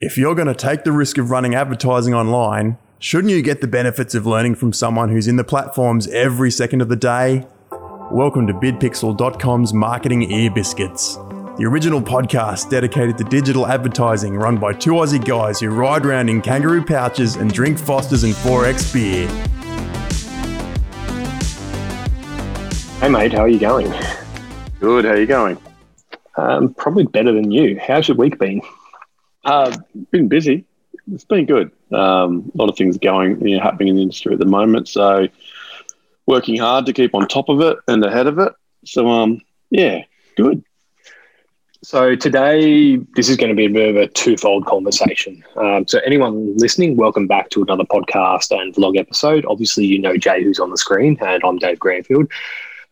If you're going to take the risk of running advertising online, shouldn't you get the benefits of learning from someone who's in the platforms every second of the day? Welcome to bidpixel.com's Marketing Ear Biscuits, the original podcast dedicated to digital advertising run by two Aussie guys who ride around in kangaroo pouches and drink Fosters and 4X beer. Hey mate, how are you going? Good. How are you going? Um, probably better than you. How's your week been? Uh, been busy. It's been good. Um, a lot of things going, you know, happening in the industry at the moment. So, working hard to keep on top of it and ahead of it. So, um, yeah, good. So today, this is going to be a bit of a twofold conversation. Um, so anyone listening, welcome back to another podcast and vlog episode. Obviously, you know Jay, who's on the screen, and I'm Dave Granfield.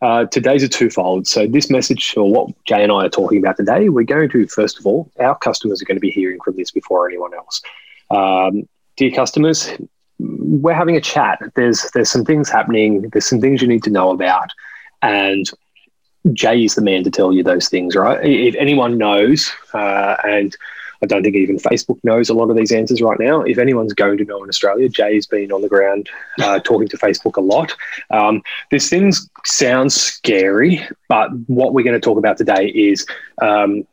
Uh, today's a twofold. So, this message, or what Jay and I are talking about today, we're going to, first of all, our customers are going to be hearing from this before anyone else. Um, dear customers, we're having a chat. There's there's some things happening. There's some things you need to know about, and Jay is the man to tell you those things, right? If anyone knows, uh, and I don't think even Facebook knows a lot of these answers right now. If anyone's going to know in Australia, Jay's been on the ground uh, talking to Facebook a lot. Um, this thing sounds scary, but what we're going to talk about today is um,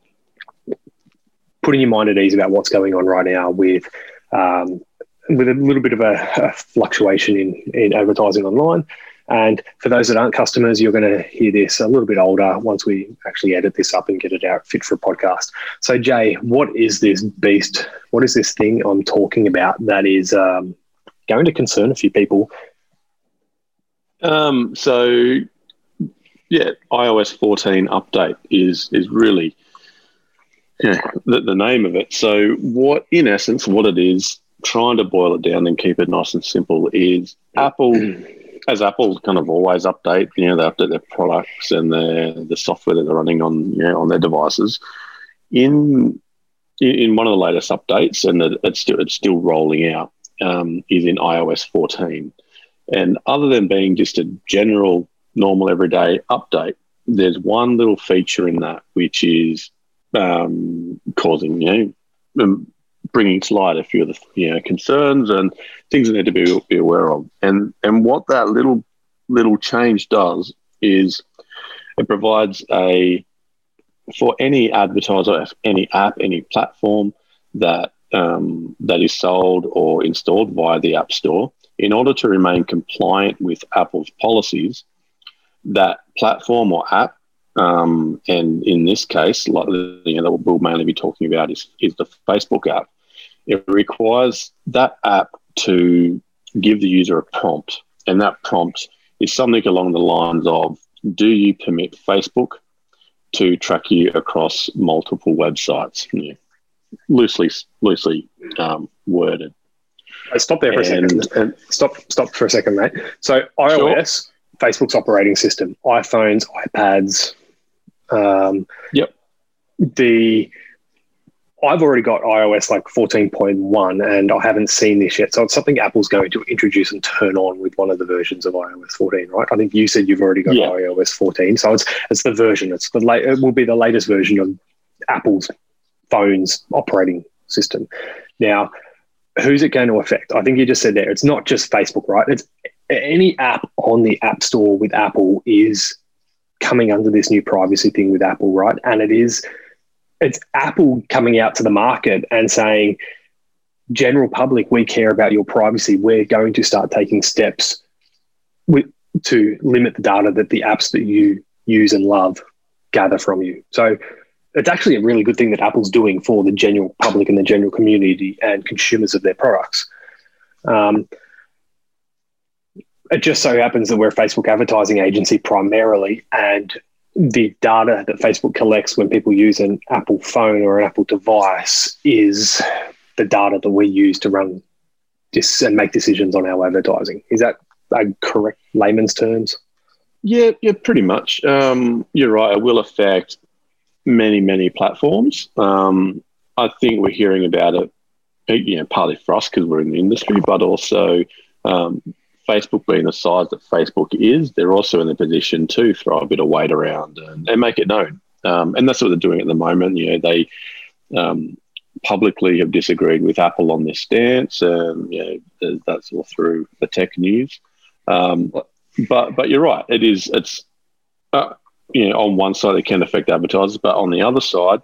putting your mind at ease about what's going on right now with. Um, with a little bit of a, a fluctuation in, in advertising online, and for those that aren't customers, you're going to hear this a little bit older once we actually edit this up and get it out fit for a podcast. So, Jay, what is this beast? What is this thing I'm talking about that is um, going to concern a few people? Um, so, yeah, iOS 14 update is is really yeah, the, the name of it. So, what in essence, what it is, trying to boil it down and keep it nice and simple, is Apple as Apple kind of always update, you know, they update their products and their the software that they're running on, you know, on their devices. In in one of the latest updates, and it's still it's still rolling out, um, is in iOS 14. And other than being just a general, normal, everyday update, there's one little feature in that which is um, causing you know um, bringing to light a few of the you know concerns and things that need to be, be aware of. And and what that little little change does is it provides a for any advertiser, any app, any platform that um, that is sold or installed via the App Store, in order to remain compliant with Apple's policies, that platform or app, um, and in this case, you know, that we'll mainly be talking about is is the Facebook app it requires that app to give the user a prompt. And that prompt is something along the lines of Do you permit Facebook to track you across multiple websites? Yeah. Loosely, loosely um, worded. Stop there for and, a second. And stop, stop for a second, mate. So iOS, sure. Facebook's operating system, iPhones, iPads. Um, yep. The I've already got iOS like 14.1 and I haven't seen this yet. So it's something Apple's going to introduce and turn on with one of the versions of iOS 14, right? I think you said you've already got yeah. iOS 14. So it's it's the version. It's the late, it will be the latest version of Apple's phone's operating system. Now, who's it going to affect? I think you just said there, it's not just Facebook, right? It's any app on the App Store with Apple is coming under this new privacy thing with Apple, right? And it is it's Apple coming out to the market and saying, general public, we care about your privacy. We're going to start taking steps with, to limit the data that the apps that you use and love gather from you. So it's actually a really good thing that Apple's doing for the general public and the general community and consumers of their products. Um, it just so happens that we're a Facebook advertising agency primarily, and the data that Facebook collects when people use an Apple phone or an Apple device is the data that we use to run this and make decisions on our advertising. Is that a correct layman's terms? Yeah, yeah, pretty much. Um, you're right. It will affect many, many platforms. Um, I think we're hearing about it, you know, partly for us because we're in the industry, but also um, Facebook being the size that Facebook is, they're also in the position to throw a bit of weight around and, and make it known. Um, and that's what they're doing at the moment. You know, they um, publicly have disagreed with Apple on this stance, and you know, that's all through the tech news. Um, but but you're right. It is it's uh, you know on one side it can affect advertisers, but on the other side,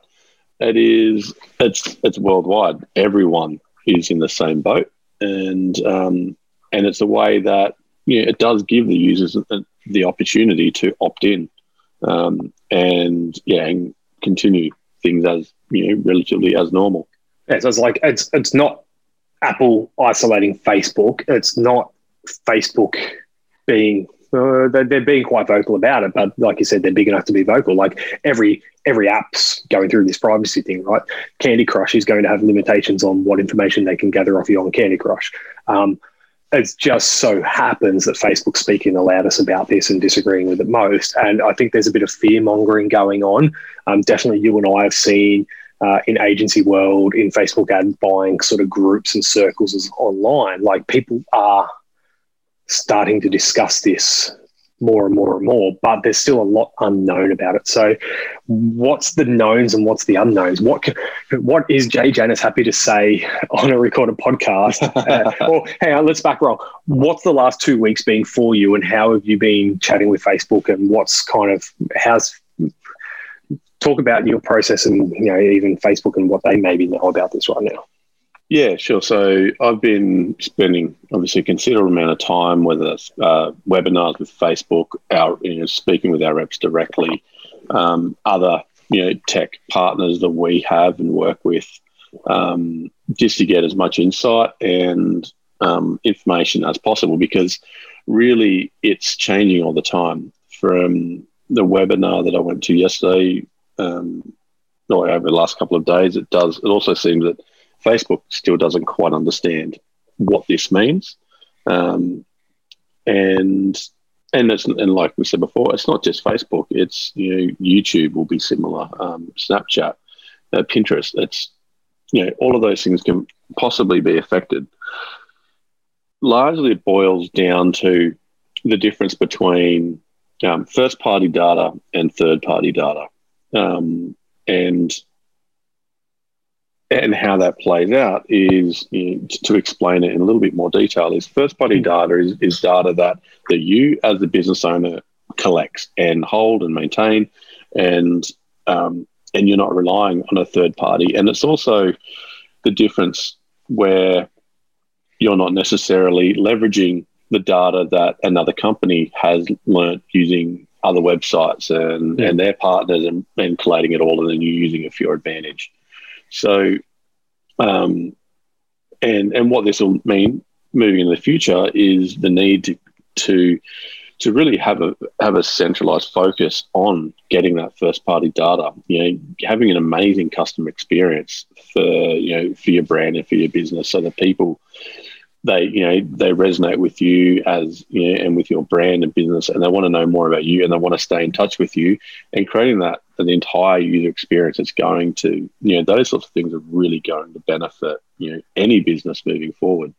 it is it's it's worldwide. Everyone is in the same boat, and um, and it's a way that you know, it does give the users the opportunity to opt in, um, and yeah, and continue things as you know relatively as normal. Yeah, so it's like it's it's not Apple isolating Facebook. It's not Facebook being uh, they're being quite vocal about it, but like you said, they're big enough to be vocal. Like every every app's going through this privacy thing, right? Candy Crush is going to have limitations on what information they can gather off you on Candy Crush. Um, it just so happens that Facebook's speaking the loudest about this and disagreeing with it most. And I think there's a bit of fear mongering going on. Um, definitely, you and I have seen uh, in agency world, in Facebook ad buying sort of groups and circles online, like people are starting to discuss this more and more and more, but there's still a lot unknown about it. So, what's the knowns and what's the unknowns? What can, what is Jay Janis happy to say on a recorded podcast? uh, or hang on, let's back roll. What's the last two weeks been for you, and how have you been chatting with Facebook? And what's kind of how's talk about your process and you know even Facebook and what they maybe know about this right now. Yeah, sure. So I've been spending obviously a considerable amount of time, whether it's uh, webinars with Facebook, our you know, speaking with our reps directly, um, other you know tech partners that we have and work with, um, just to get as much insight and um, information as possible. Because really, it's changing all the time. From the webinar that I went to yesterday, um, or over the last couple of days, it does. It also seems that Facebook still doesn't quite understand what this means. Um, and and it's and like we said before, it's not just Facebook. It's you know YouTube will be similar, um, Snapchat, uh, Pinterest. It's you know all of those things can possibly be affected. Largely, it boils down to the difference between um, first party data and third party data, um, and and how that plays out is you know, to explain it in a little bit more detail is first party hmm. data is, is data that, that you as the business owner collects and hold and maintain and um, and you're not relying on a third party and it's also the difference where you're not necessarily leveraging the data that another company has learnt using other websites and, yeah. and their partners and, and collating it all and then you're using it for your advantage so, um, and and what this will mean moving in the future is the need to to to really have a have a centralized focus on getting that first party data. You know, having an amazing customer experience for you know for your brand and for your business, so that people they you know they resonate with you as you know and with your brand and business and they want to know more about you and they want to stay in touch with you and creating that the entire user experience it's going to you know those sorts of things are really going to benefit you know any business moving forward.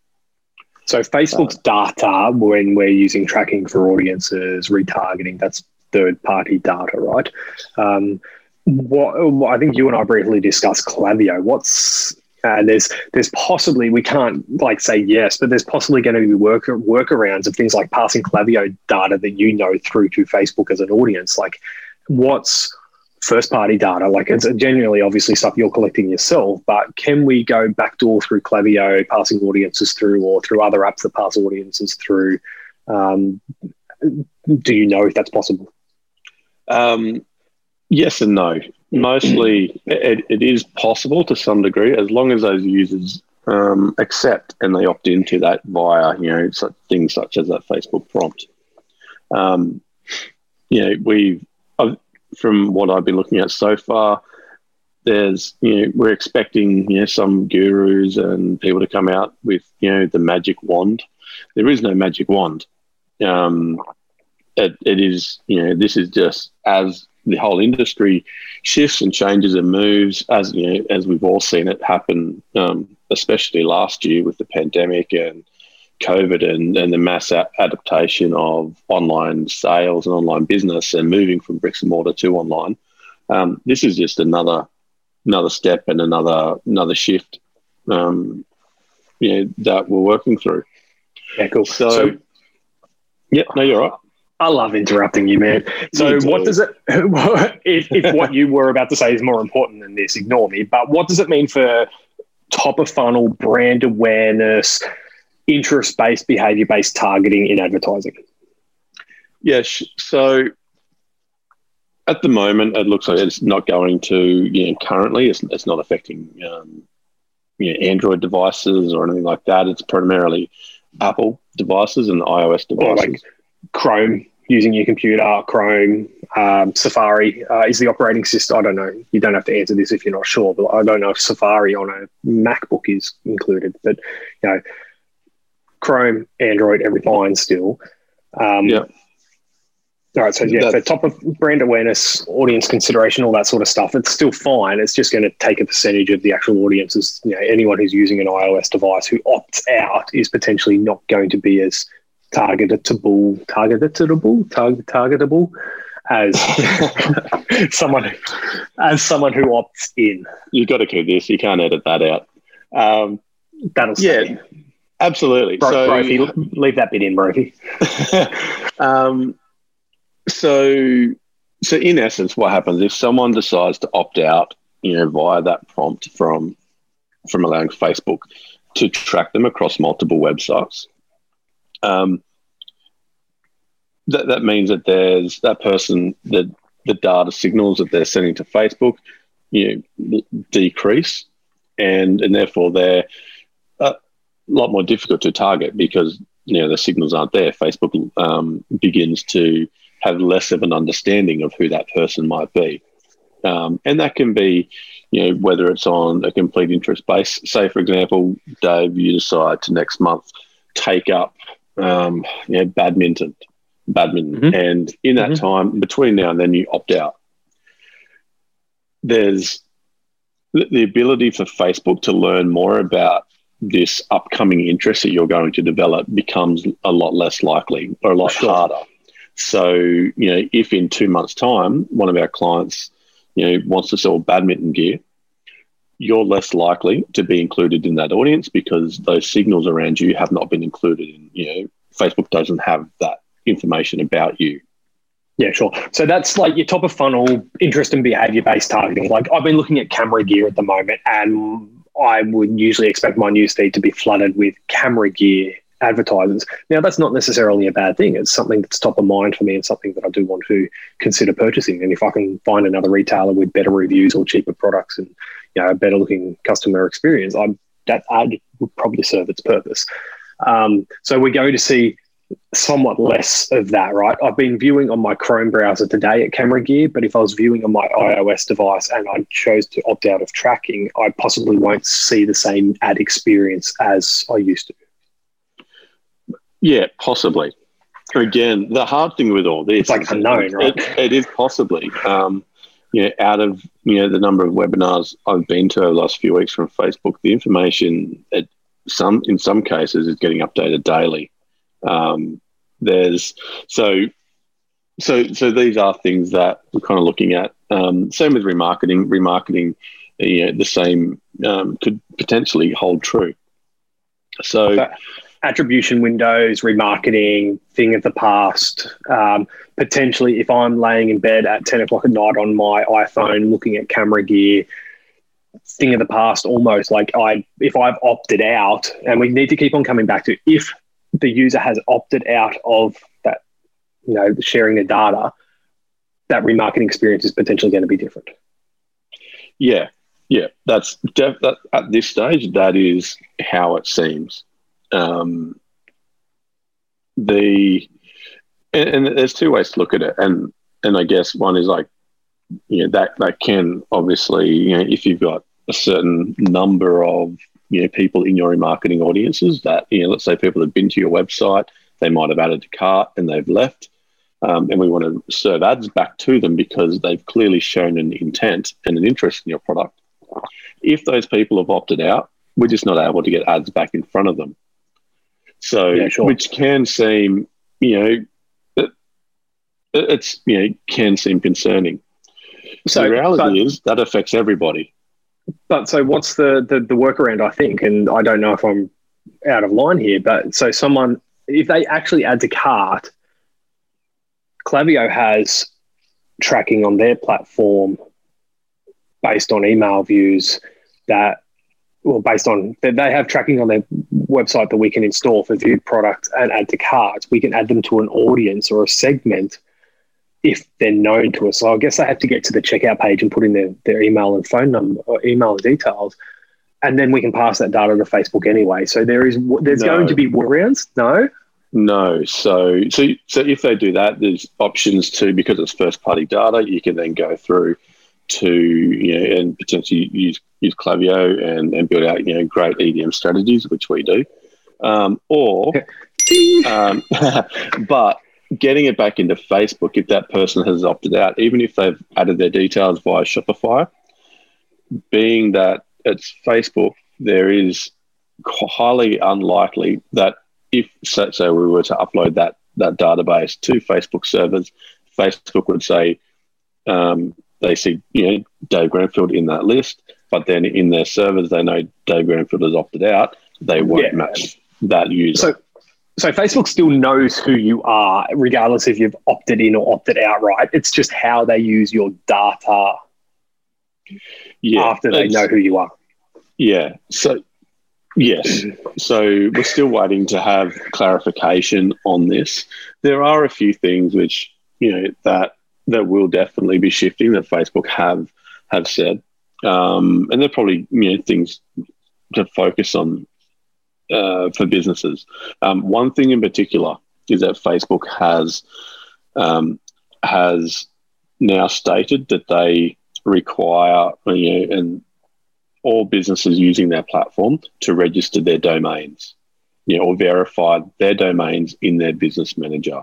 So facebook's uh, data when we're using tracking for audiences retargeting that's third party data right? Um, what i think you and i briefly discussed Klaviyo. What's and there's there's possibly we can't like say yes, but there's possibly going to be work workarounds of things like passing Klaviyo data that you know through to Facebook as an audience. Like, what's first party data? Like, it's genuinely obviously stuff you're collecting yourself, but can we go backdoor through Klaviyo, passing audiences through, or through other apps that pass audiences through? Um, do you know if that's possible? Um, yes and no mostly it, it is possible to some degree as long as those users um, accept and they opt into that via you know such things such as that Facebook prompt. Um, you know, we've from what I've been looking at so far, there's you know we're expecting you know some gurus and people to come out with you know the magic wand. There is no magic wand. Um, it, it is you know this is just as the whole industry shifts and changes and moves as you know as we've all seen it happen um, especially last year with the pandemic and covid and, and the mass adaptation of online sales and online business and moving from bricks and mortar to online um, this is just another another step and another another shift. Um, you know that we're working through. Yeah, cool. So, So- yeah, no, you're right. I love interrupting you, man. So, Me too. what does it? If, if what you were about to say is more important than this, ignore me. But what does it mean for top of funnel brand awareness, interest based, behavior based targeting in advertising? Yes. so at the moment, it looks like it's not going to. You know, currently, it's it's not affecting um, you know Android devices or anything like that. It's primarily Apple devices and iOS Or devices. like Chrome using your computer, Chrome, um, Safari uh, is the operating system. I don't know. You don't have to answer this if you're not sure, but I don't know if Safari on a MacBook is included. But you know, Chrome, Android, every fine still. Um, Yeah. All right. So yeah, That- for top of brand awareness, audience consideration, all that sort of stuff, it's still fine. It's just going to take a percentage of the actual audiences. You know, anyone who's using an iOS device who opts out is potentially not going to be as targetable, targetable, target, targetable as someone as someone who opts in. You've got to keep this. You can't edit that out. Um, That'll Yeah, stay. absolutely. Bro, so, Brophy, leave that bit in, Brophy. um, so, so in essence, what happens if someone decides to opt out, you know, via that prompt from from allowing Facebook to track them across multiple websites? Um, that that means that there's that person that the data signals that they're sending to Facebook, you know, decrease, and and therefore they're a lot more difficult to target because you know the signals aren't there. Facebook um, begins to have less of an understanding of who that person might be, um, and that can be, you know, whether it's on a complete interest base. Say, for example, Dave, you decide to next month take up, um, know, badminton, badminton, Mhm. and in that Mhm. time between now and then you opt out. There's the the ability for Facebook to learn more about this upcoming interest that you're going to develop becomes a lot less likely or a lot Sure. harder. So, you know, if in two months' time, one of our clients, you know, wants to sell badminton gear, you're less likely to be included in that audience because those signals around you have not been included in, you know, Facebook doesn't have that information about you. Yeah, sure. So that's like your top of funnel interest and behavior based targeting. Like I've been looking at camera gear at the moment, and I would usually expect my newsfeed to be flooded with camera gear advertisers. Now, that's not necessarily a bad thing. It's something that's top of mind for me and something that I do want to consider purchasing. And if I can find another retailer with better reviews or cheaper products and you know a better looking customer experience, I that ad would probably serve its purpose. Um, so we're going to see somewhat less of that, right? I've been viewing on my Chrome browser today at camera gear, but if I was viewing on my iOS device and I chose to opt out of tracking, I possibly won't see the same ad experience as I used to. Yeah, possibly. Again, the hard thing with all this It's like unknown, it- right? It, it is possibly. Um, you know, out of you know the number of webinars I've been to over the last few weeks from Facebook, the information at some in some cases is getting updated daily. Um, there's so so so these are things that we're kind of looking at. Um, same with remarketing. Remarketing, you know, the same um, could potentially hold true. So. Okay. Attribution windows, remarketing, thing of the past. Um, potentially, if I'm laying in bed at 10 o'clock at night on my iPhone looking at camera gear, thing of the past almost like I if I've opted out and we need to keep on coming back to if the user has opted out of that you know sharing the data that remarketing experience is potentially going to be different Yeah, yeah, that's def- that, at this stage. That is how it seems. Um, the and, and there's two ways to look at it, and and I guess one is like, you know, that that can obviously, you know, if you've got a certain number of you know people in your remarketing audiences that you know, let's say people have been to your website, they might have added to cart and they've left. Um, and we want to serve ads back to them because they've clearly shown an intent and an interest in your product. If those people have opted out, we're just not able to get ads back in front of them. So, Yeah, sure. which can seem, you know, it, it's you know can seem concerning. so the reality but- is that affects everybody. but so what's the, the the workaround? I think, and I don't know if I'm out of line here, but so someone if they actually add to cart, Klaviyo has tracking on their platform based on email views that well based on they have tracking on their website that we can install for view product and add to carts we can add them to an audience or a segment if they're known to us so i guess they have to get to the checkout page and put in their, their email and phone number or email details and then we can pass that data to facebook anyway so there is there's no. going to be workarounds no no. So, so, so if they do that, there's options to because it's first party data. You can then go through to you know and potentially use use Klaviyo and, and build out you know great EDM strategies, which we do. Um, or, um, but getting it back into Facebook if that person has opted out, even if they've added their details via Shopify, being that it's Facebook, there is highly unlikely that if so, so we were to upload that that database to Facebook servers, Facebook would say um, they see you know Dave Granfield in that list, but then in their servers they know Dave Granfield has opted out. They won't yeah. match that user. So, so Facebook still knows who you are, regardless if you've opted in or opted out. Right? It's just how they use your data. Yeah, after they know who you are. Yeah. So Yes. So we're still waiting to have clarification on this. There are a few things which, you know, that that will definitely be shifting that Facebook have have said. Um, and they're probably you know things to focus on uh, for businesses. Um, one thing in particular is that Facebook has um, has now stated that they require you know, and all businesses using their platform to register their domains, you know, or verify their domains in their business manager.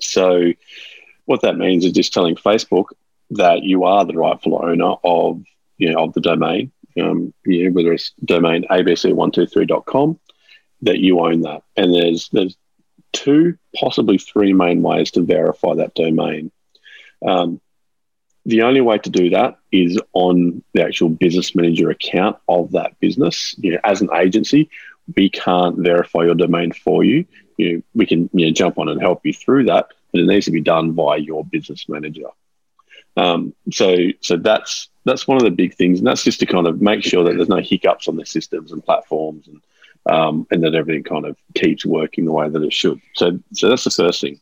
So, what that means is just telling Facebook that you are the rightful owner of you know of the domain, um, you know, whether it's domain abc123.com, that you own that. And there's there's two, possibly three main ways to verify that domain. Um, the only way to do that is on the actual business manager account of that business. You know, as an agency, we can't verify your domain for you. You know, we can you know, jump on and help you through that, but it needs to be done by your business manager. Um, so, so that's that's one of the big things, and that's just to kind of make sure that there's no hiccups on the systems and platforms, and um, and that everything kind of keeps working the way that it should. So, so that's the first thing.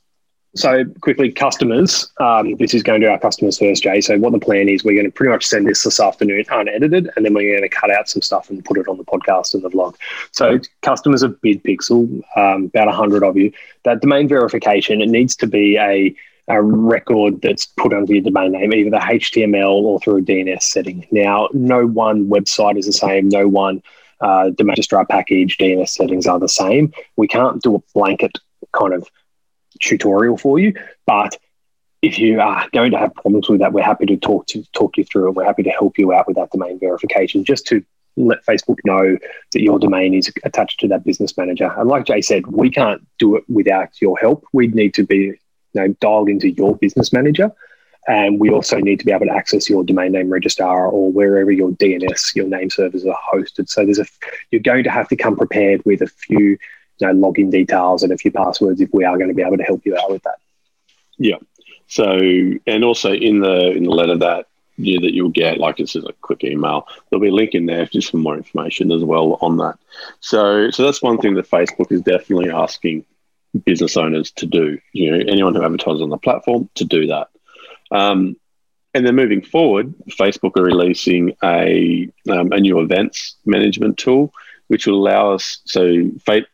So quickly, customers. Um, this is going to our customers first, Jay. So what the plan is, we're going to pretty much send this this afternoon unedited, and then we're going to cut out some stuff and put it on the podcast and the vlog. So customers of BidPixel, um, about hundred of you, that domain verification it needs to be a a record that's put under your domain name, either the HTML or through a DNS setting. Now, no one website is the same. No one uh, domain registrar package DNS settings are the same. We can't do a blanket kind of tutorial for you. But if you are going to have problems with that, we're happy to talk to talk you through it. We're happy to help you out with that domain verification, just to let Facebook know that your domain is attached to that business manager. And like Jay said, we can't do it without your help. We'd need to be know, dialed into your business manager. And we also need to be able to access your domain name registrar or wherever your DNS, your name servers are hosted. So there's a, you're going to have to come prepared with a few you know, login details and a few passwords if we are going to be able to help you out with that. Yeah. So, and also in the in the letter that you that you'll get, like this is a quick email, there'll be a link in there just for more information as well on that. So, so that's one thing that Facebook is definitely asking business owners to do. You know, anyone who advertises on the platform to do that. Um, and then moving forward, Facebook are releasing a um, a new events management tool, which will allow us. So, fate,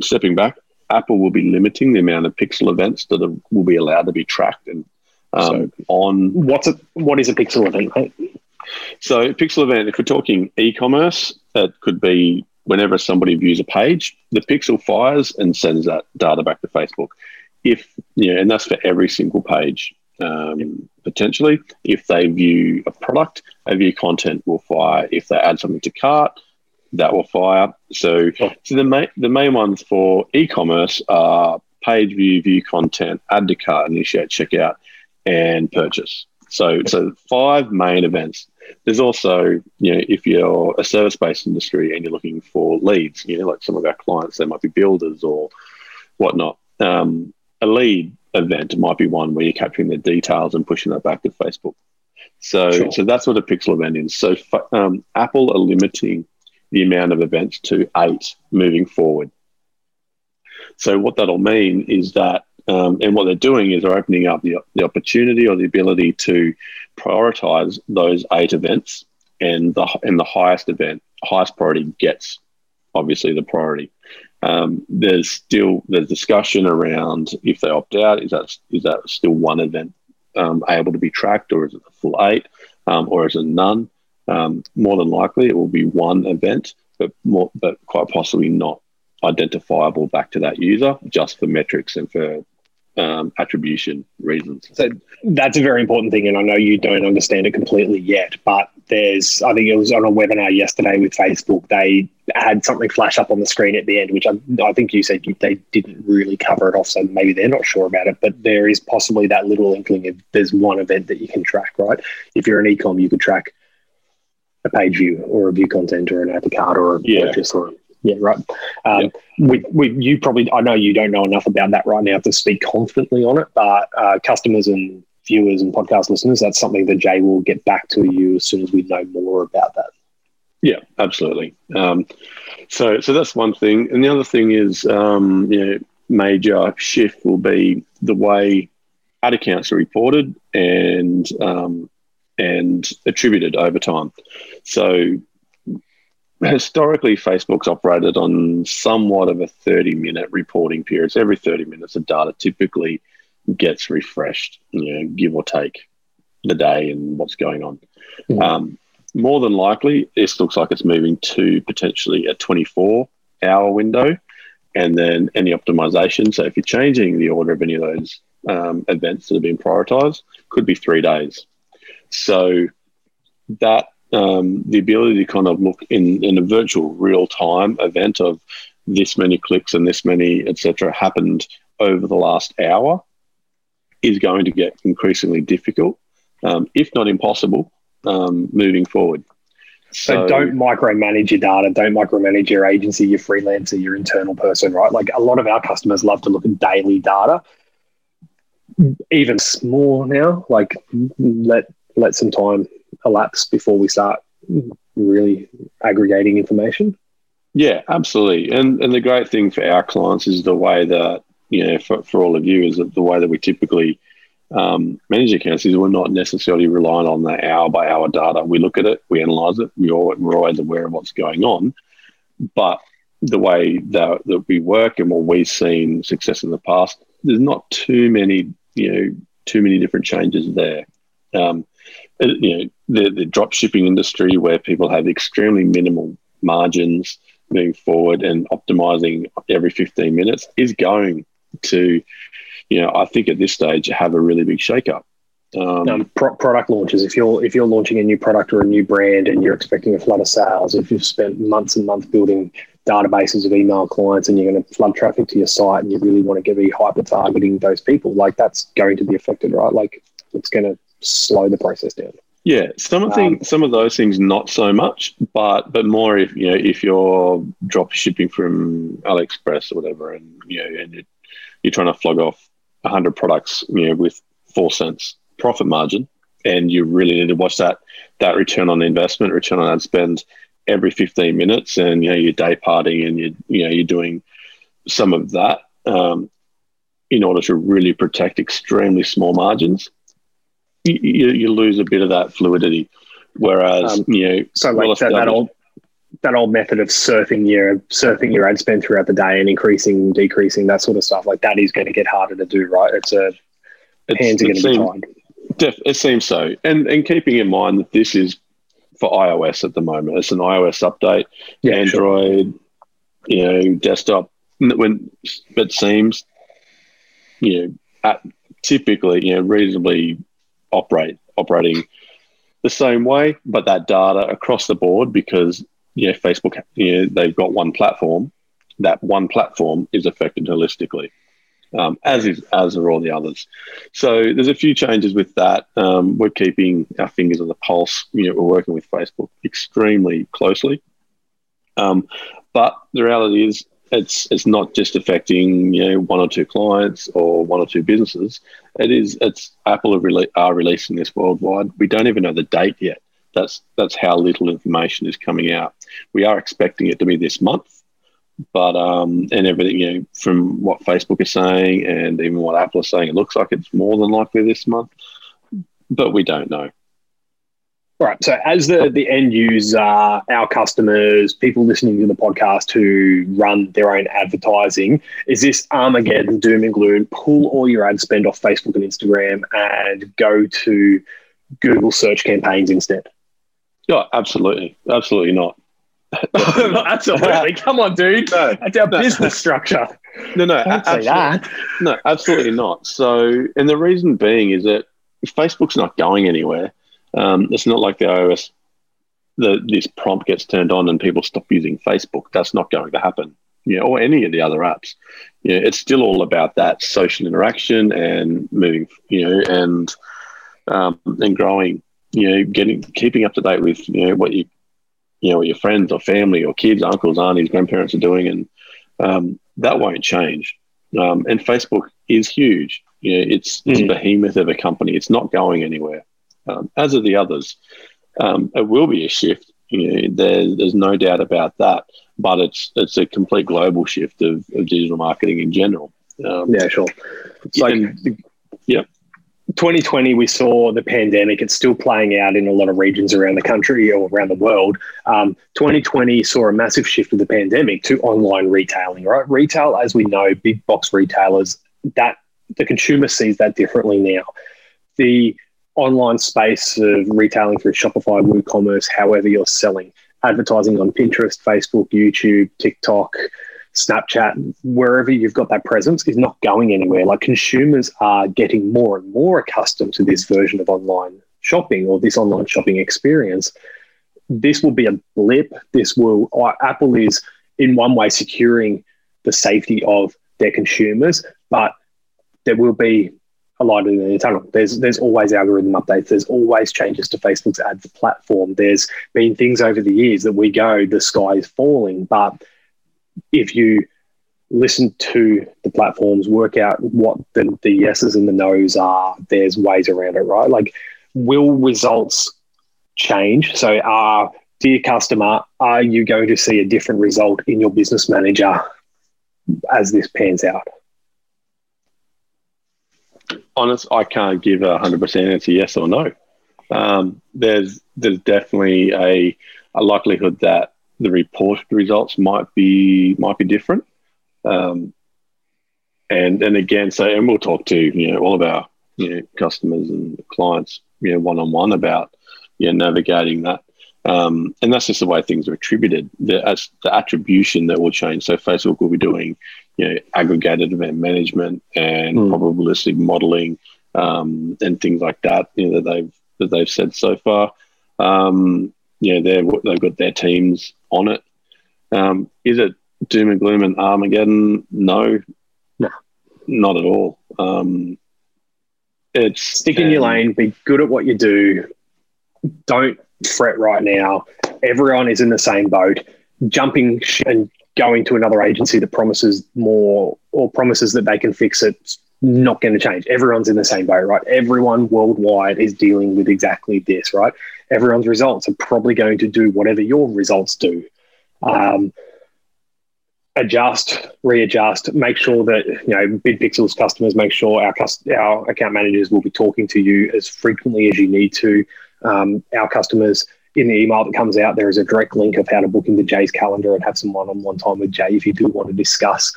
stepping back, Apple will be limiting the amount of pixel events that are, will be allowed to be tracked and um, so on. What's a what is a pixel event? Mate? So, pixel event. If we're talking e-commerce, it could be whenever somebody views a page, the pixel fires and sends that data back to Facebook. If you know, and that's for every single page. Um, potentially, if they view a product, a view content will fire. If they add something to cart, that will fire. So, so the main the main ones for e-commerce are page view, view content, add to cart, initiate checkout, and purchase. So, so five main events. There's also, you know, if you're a service based industry and you're looking for leads, you know, like some of our clients, they might be builders or whatnot. Um, a lead event might be one where you're capturing their details and pushing that back to Facebook. So, sure. so that's what a pixel event is. So, um, Apple are limiting the amount of events to eight moving forward. So, what that'll mean is that, um, and what they're doing is they're opening up the, the opportunity or the ability to prioritize those eight events, and the and the highest event, highest priority gets obviously the priority. Um, there's still there's discussion around if they opt out, is that is that still one event um, able to be tracked, or is it the full eight, um, or is it none? Um, more than likely, it will be one event, but more, but quite possibly not identifiable back to that user, just for metrics and for um, attribution reasons. So that's a very important thing, and I know you don't understand it completely yet. But there's, I think it was on a webinar yesterday with Facebook. They had something flash up on the screen at the end, which I, I think you said they didn't really cover it off, so maybe they're not sure about it. But there is possibly that little inkling of there's one event that you can track, right? If you're an ecom, you could track a page view or a view content or an add card or a yeah. purchase or yeah, right. Um, yep. we, we, you probably, I know you don't know enough about that right now to speak confidently on it, but uh, customers and viewers and podcast listeners, that's something that Jay will get back to you as soon as we know more about that. Yeah, absolutely. Um, so, so that's one thing, and the other thing is, um, you know, major shift will be the way ad accounts are reported and um, and attributed over time. So historically, Facebook's operated on somewhat of a 30 minute reporting period. So every 30 minutes the data typically gets refreshed, you know, give or take the day and what's going on. Mm-hmm. Um, more than likely, this looks like it's moving to potentially a 24 hour window and then any optimization. So if you're changing the order of any of those um, events that have been prioritized, could be three days. So that um, the ability to kind of look in, in a virtual real time event of this many clicks and this many etc happened over the last hour is going to get increasingly difficult, um, if not impossible, um, moving forward. So, so, don't micromanage your data. Don't micromanage your agency, your freelancer, your internal person, right? Like a lot of our customers love to look at daily data. Even small now, like let let some time elapse before we start really aggregating information? Yeah, absolutely. And and the great thing for our clients is the way that you know for, for all of you is that the way that we typically um, manage accounts is we're not necessarily relying on the hour by hour data. We look at it, we analyze it, we all, we're always aware of what's going on. But the way that, that we work and what we've seen success in the past, there's not too many, you know, too many different changes there. Um, you know, the, the drop shipping industry where people have extremely minimal margins moving forward and optimizing every 15 minutes is going to, you know, I think at this stage have a really big shakeup. Um, um, pro- product launches. If you're if you're launching a new product or a new brand and you're expecting a flood of sales, if you've spent months and months building databases of email clients and you're going to flood traffic to your site and you really want to get be hyper targeting those people, like that's going to be affected, right? Like it's going to slow the process down. Yeah, some of things, um, some of those things, not so much, but but more if you know if you're drop shipping from AliExpress or whatever, and you know, and you're, you're trying to flog off hundred products, you know, with four cents profit margin, and you really need to watch that that return on investment, return on ad spend every 15 minutes, and you know you're day parting and you you know you're doing some of that um, in order to really protect extremely small margins you, you lose a bit of that fluidity. Whereas um, you know, so like that, that old that old method of surfing your surfing your ad spend throughout the day and increasing, decreasing that sort of stuff, like that is going to get harder to do, right? It's a it's, hands are going to be tied. Def, it seems so, and and keeping in mind that this is for iOS at the moment. It's an iOS update. Yeah, Android, sure. you know, desktop. When it seems, you know, at typically, you know, reasonably operate operating the same way, but that data across the board because you know Facebook you know, they've got one platform. That one platform is affected holistically. um, as is as are all the others. So there's a few changes with that. Um, we're keeping our fingers on the pulse. You know, we're working with Facebook extremely closely. Um, but the reality is, it's it's not just affecting you know one or two clients or one or two businesses. It is it's Apple are, rele- are releasing this worldwide. We don't even know the date yet. That's that's how little information is coming out. We are expecting it to be this month, but um, and everything you know from what Facebook is saying and even what Apple is saying, it looks like it's more than likely this month, but we don't know. Right. So, as the, the end user, our customers, people listening to the podcast who run their own advertising, is this Armageddon, doom and gloom, pull all your ad spend off Facebook and Instagram and go to Google search campaigns instead? Yeah, absolutely. Absolutely not. absolutely. Come on, dude. No, That's our no. business structure. No, no, Don't say that. No, absolutely not. So, and the reason being is that Facebook's not going anywhere um, it's not like the iOS, the, this prompt gets turned on and people stop using Facebook. That's not going to happen, you know, or any of the other apps. You know, it's still all about that social interaction and moving, you know, and um, and growing. You know, getting keeping up to date with you know what you you know what your friends or family or kids, uncles, aunties, grandparents are doing, and um, that won't change. Um, and Facebook is huge. You know, it's, it's mm. a behemoth of a company. It's not going anywhere um, as are the others. Um, it will be a shift. You know, there, there's no doubt about that. But it's it's a complete global shift of, of digital marketing in general. Um, yeah, sure. It's like, and, yeah. 2020, we saw the pandemic. It's still playing out in a lot of regions around the country or around the world. Um, 2020 saw a massive shift of the pandemic to online retailing, right? Retail, as we know, big box retailers, that the consumer sees that differently now. The online space of retailing through Shopify, WooCommerce, however you're selling, advertising on Pinterest, Facebook, YouTube, TikTok, Snapchat, wherever you've got that presence is not going anywhere. Like consumers are getting more and more accustomed to this version of online shopping or this online shopping experience. This will be a blip. This will, uh, Apple is in one way securing the safety of their consumers, but there will be a lot in the tunnel. There's there's always algorithm updates. There's always changes to Facebook's ads platform. There's been things over the years that we go, the sky is falling. But if you listen to the platforms, work out what the, the yeses and the nos are, there's ways around it, right? Like, will results change? So, are dear customer, are you going to see a different result in your business manager as this pans out? Honest, I can't give a hundred percent answer yes or no. Um, there's there's definitely a a likelihood that the reported results might be might be different. Um, and and again, so and we'll talk to you know all of our you know customers and clients you know one on one about you know navigating that. Um, and that's just the way things are attributed. The, as the attribution that will change. So Facebook will be doing you know, aggregated event management and mm. probabilistic modeling um, and things like that. You know, that they've that they've said so far. Um, yeah, they they've got their teams on it. Um, is it doom and gloom and Armageddon? No, no, not at all. Um, it's stick in your lane, be good at what you do. Don't fret right now. Everyone is in the same boat. Jumping and going to another agency that promises more or promises that they can fix it not going to change. Everyone's in the same boat, right? Everyone worldwide is dealing with exactly this, right? Everyone's results are probably going to do whatever your results do. Um, adjust, readjust, make sure that you know BidPixel's customers make sure our our account managers will be talking to you as frequently as you need to. Um, our customers in the email that comes out, there is a direct link of how to book into Jay's calendar and have some one on one time with Jay if you do want to discuss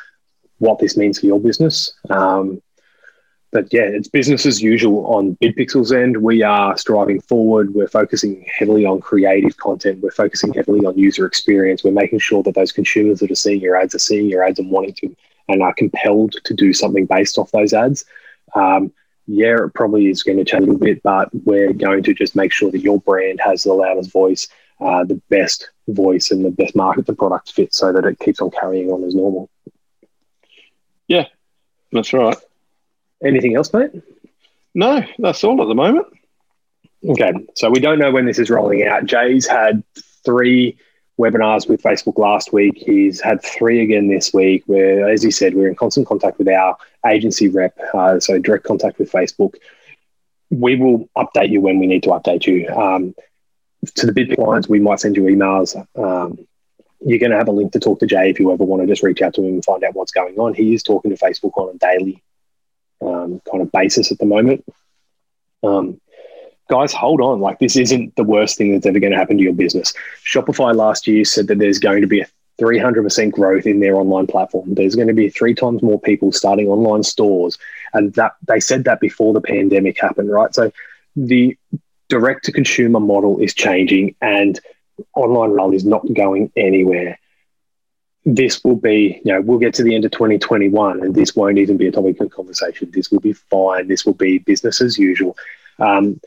what this means for your business. Um, but yeah, it's business as usual on BidPixel's end. We are striving forward. We're focusing heavily on creative content. We're focusing heavily on user experience. We're making sure that those consumers that are seeing your ads are seeing your ads and wanting to and are compelled to do something based off those ads. Um, yeah, it probably is going to change a little bit, but we're going to just make sure that your brand has the loudest voice, uh, the best voice, and the best market the product fits so that it keeps on carrying on as normal. Yeah. That's right. Anything else, mate? No, that's all at the moment. Okay, so we don't know when this is rolling out. Jay's had three webinars with Facebook last week. He's had three again this week. Where, as he said, we're in constant contact with our agency rep, uh, so direct contact with Facebook. We will update you when we need to update you. Um, to the big clients, we might send you emails. Um, you're going to have a link to talk to Jay if you ever want to just reach out to him and find out what's going on. He is talking to Facebook on a daily um, kind of basis at the moment. Um, guys, hold on. Like, this isn't the worst thing that's ever going to happen to your business. Shopify last year said that there's going to be a 300% growth in their online platform. There's going to be three times more people starting online stores. And that they said that before the pandemic happened, right? So the direct to consumer model is changing and online role is not going anywhere. This will be, you know, we'll get to the end of 2021 and this won't even be a topic of conversation. This will be fine. This will be business as usual. Um,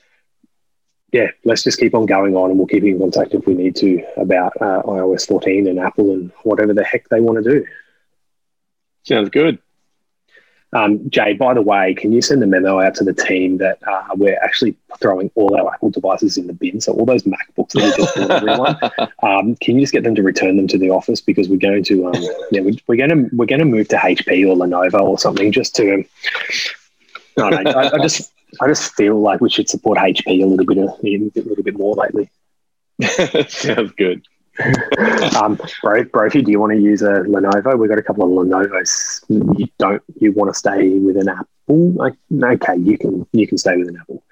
yeah, let's just keep on going on and we'll keep in contact if we need to about uh, iOS 14 and Apple and whatever the heck they want to do. Sounds good. Um, Jay, by the way, can you send a memo out to the team that uh, we're actually throwing all our Apple devices in the bin? So all those MacBooks that we just bought everyone, um, can you just get them to return them to the office because we're going to, um, yeah, we, are going to we're going to move to HP or Lenovo or something just to. Um, I, know, I, I just I just feel like we should support HP a little bit a, a little bit more lately. Sounds good. um, bro, Brophy, do you want to use a Lenovo? We've got a couple of Lenovo's. You don't. You want to stay with an Apple? Okay, you can. You can stay with an Apple.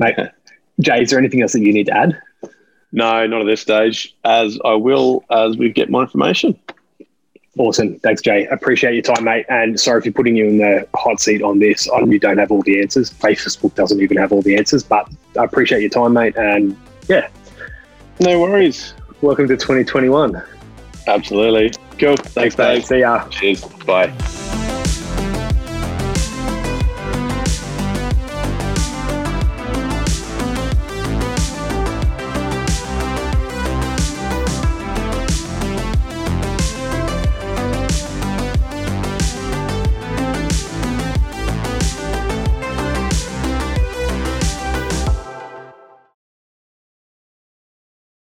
Mate, Jay, is there anything else that you need to add? No, not at this stage. As I will as we get more information. Awesome. Thanks, Jay. Appreciate your time, mate. And sorry for putting you in the hot seat on this. I you don't have all the answers. Facebook doesn't even have all the answers, but I appreciate your time, mate. And yeah. No worries. Welcome to 2021. Absolutely. Cool. Thanks, Thanks mate. See ya. Cheers. Bye.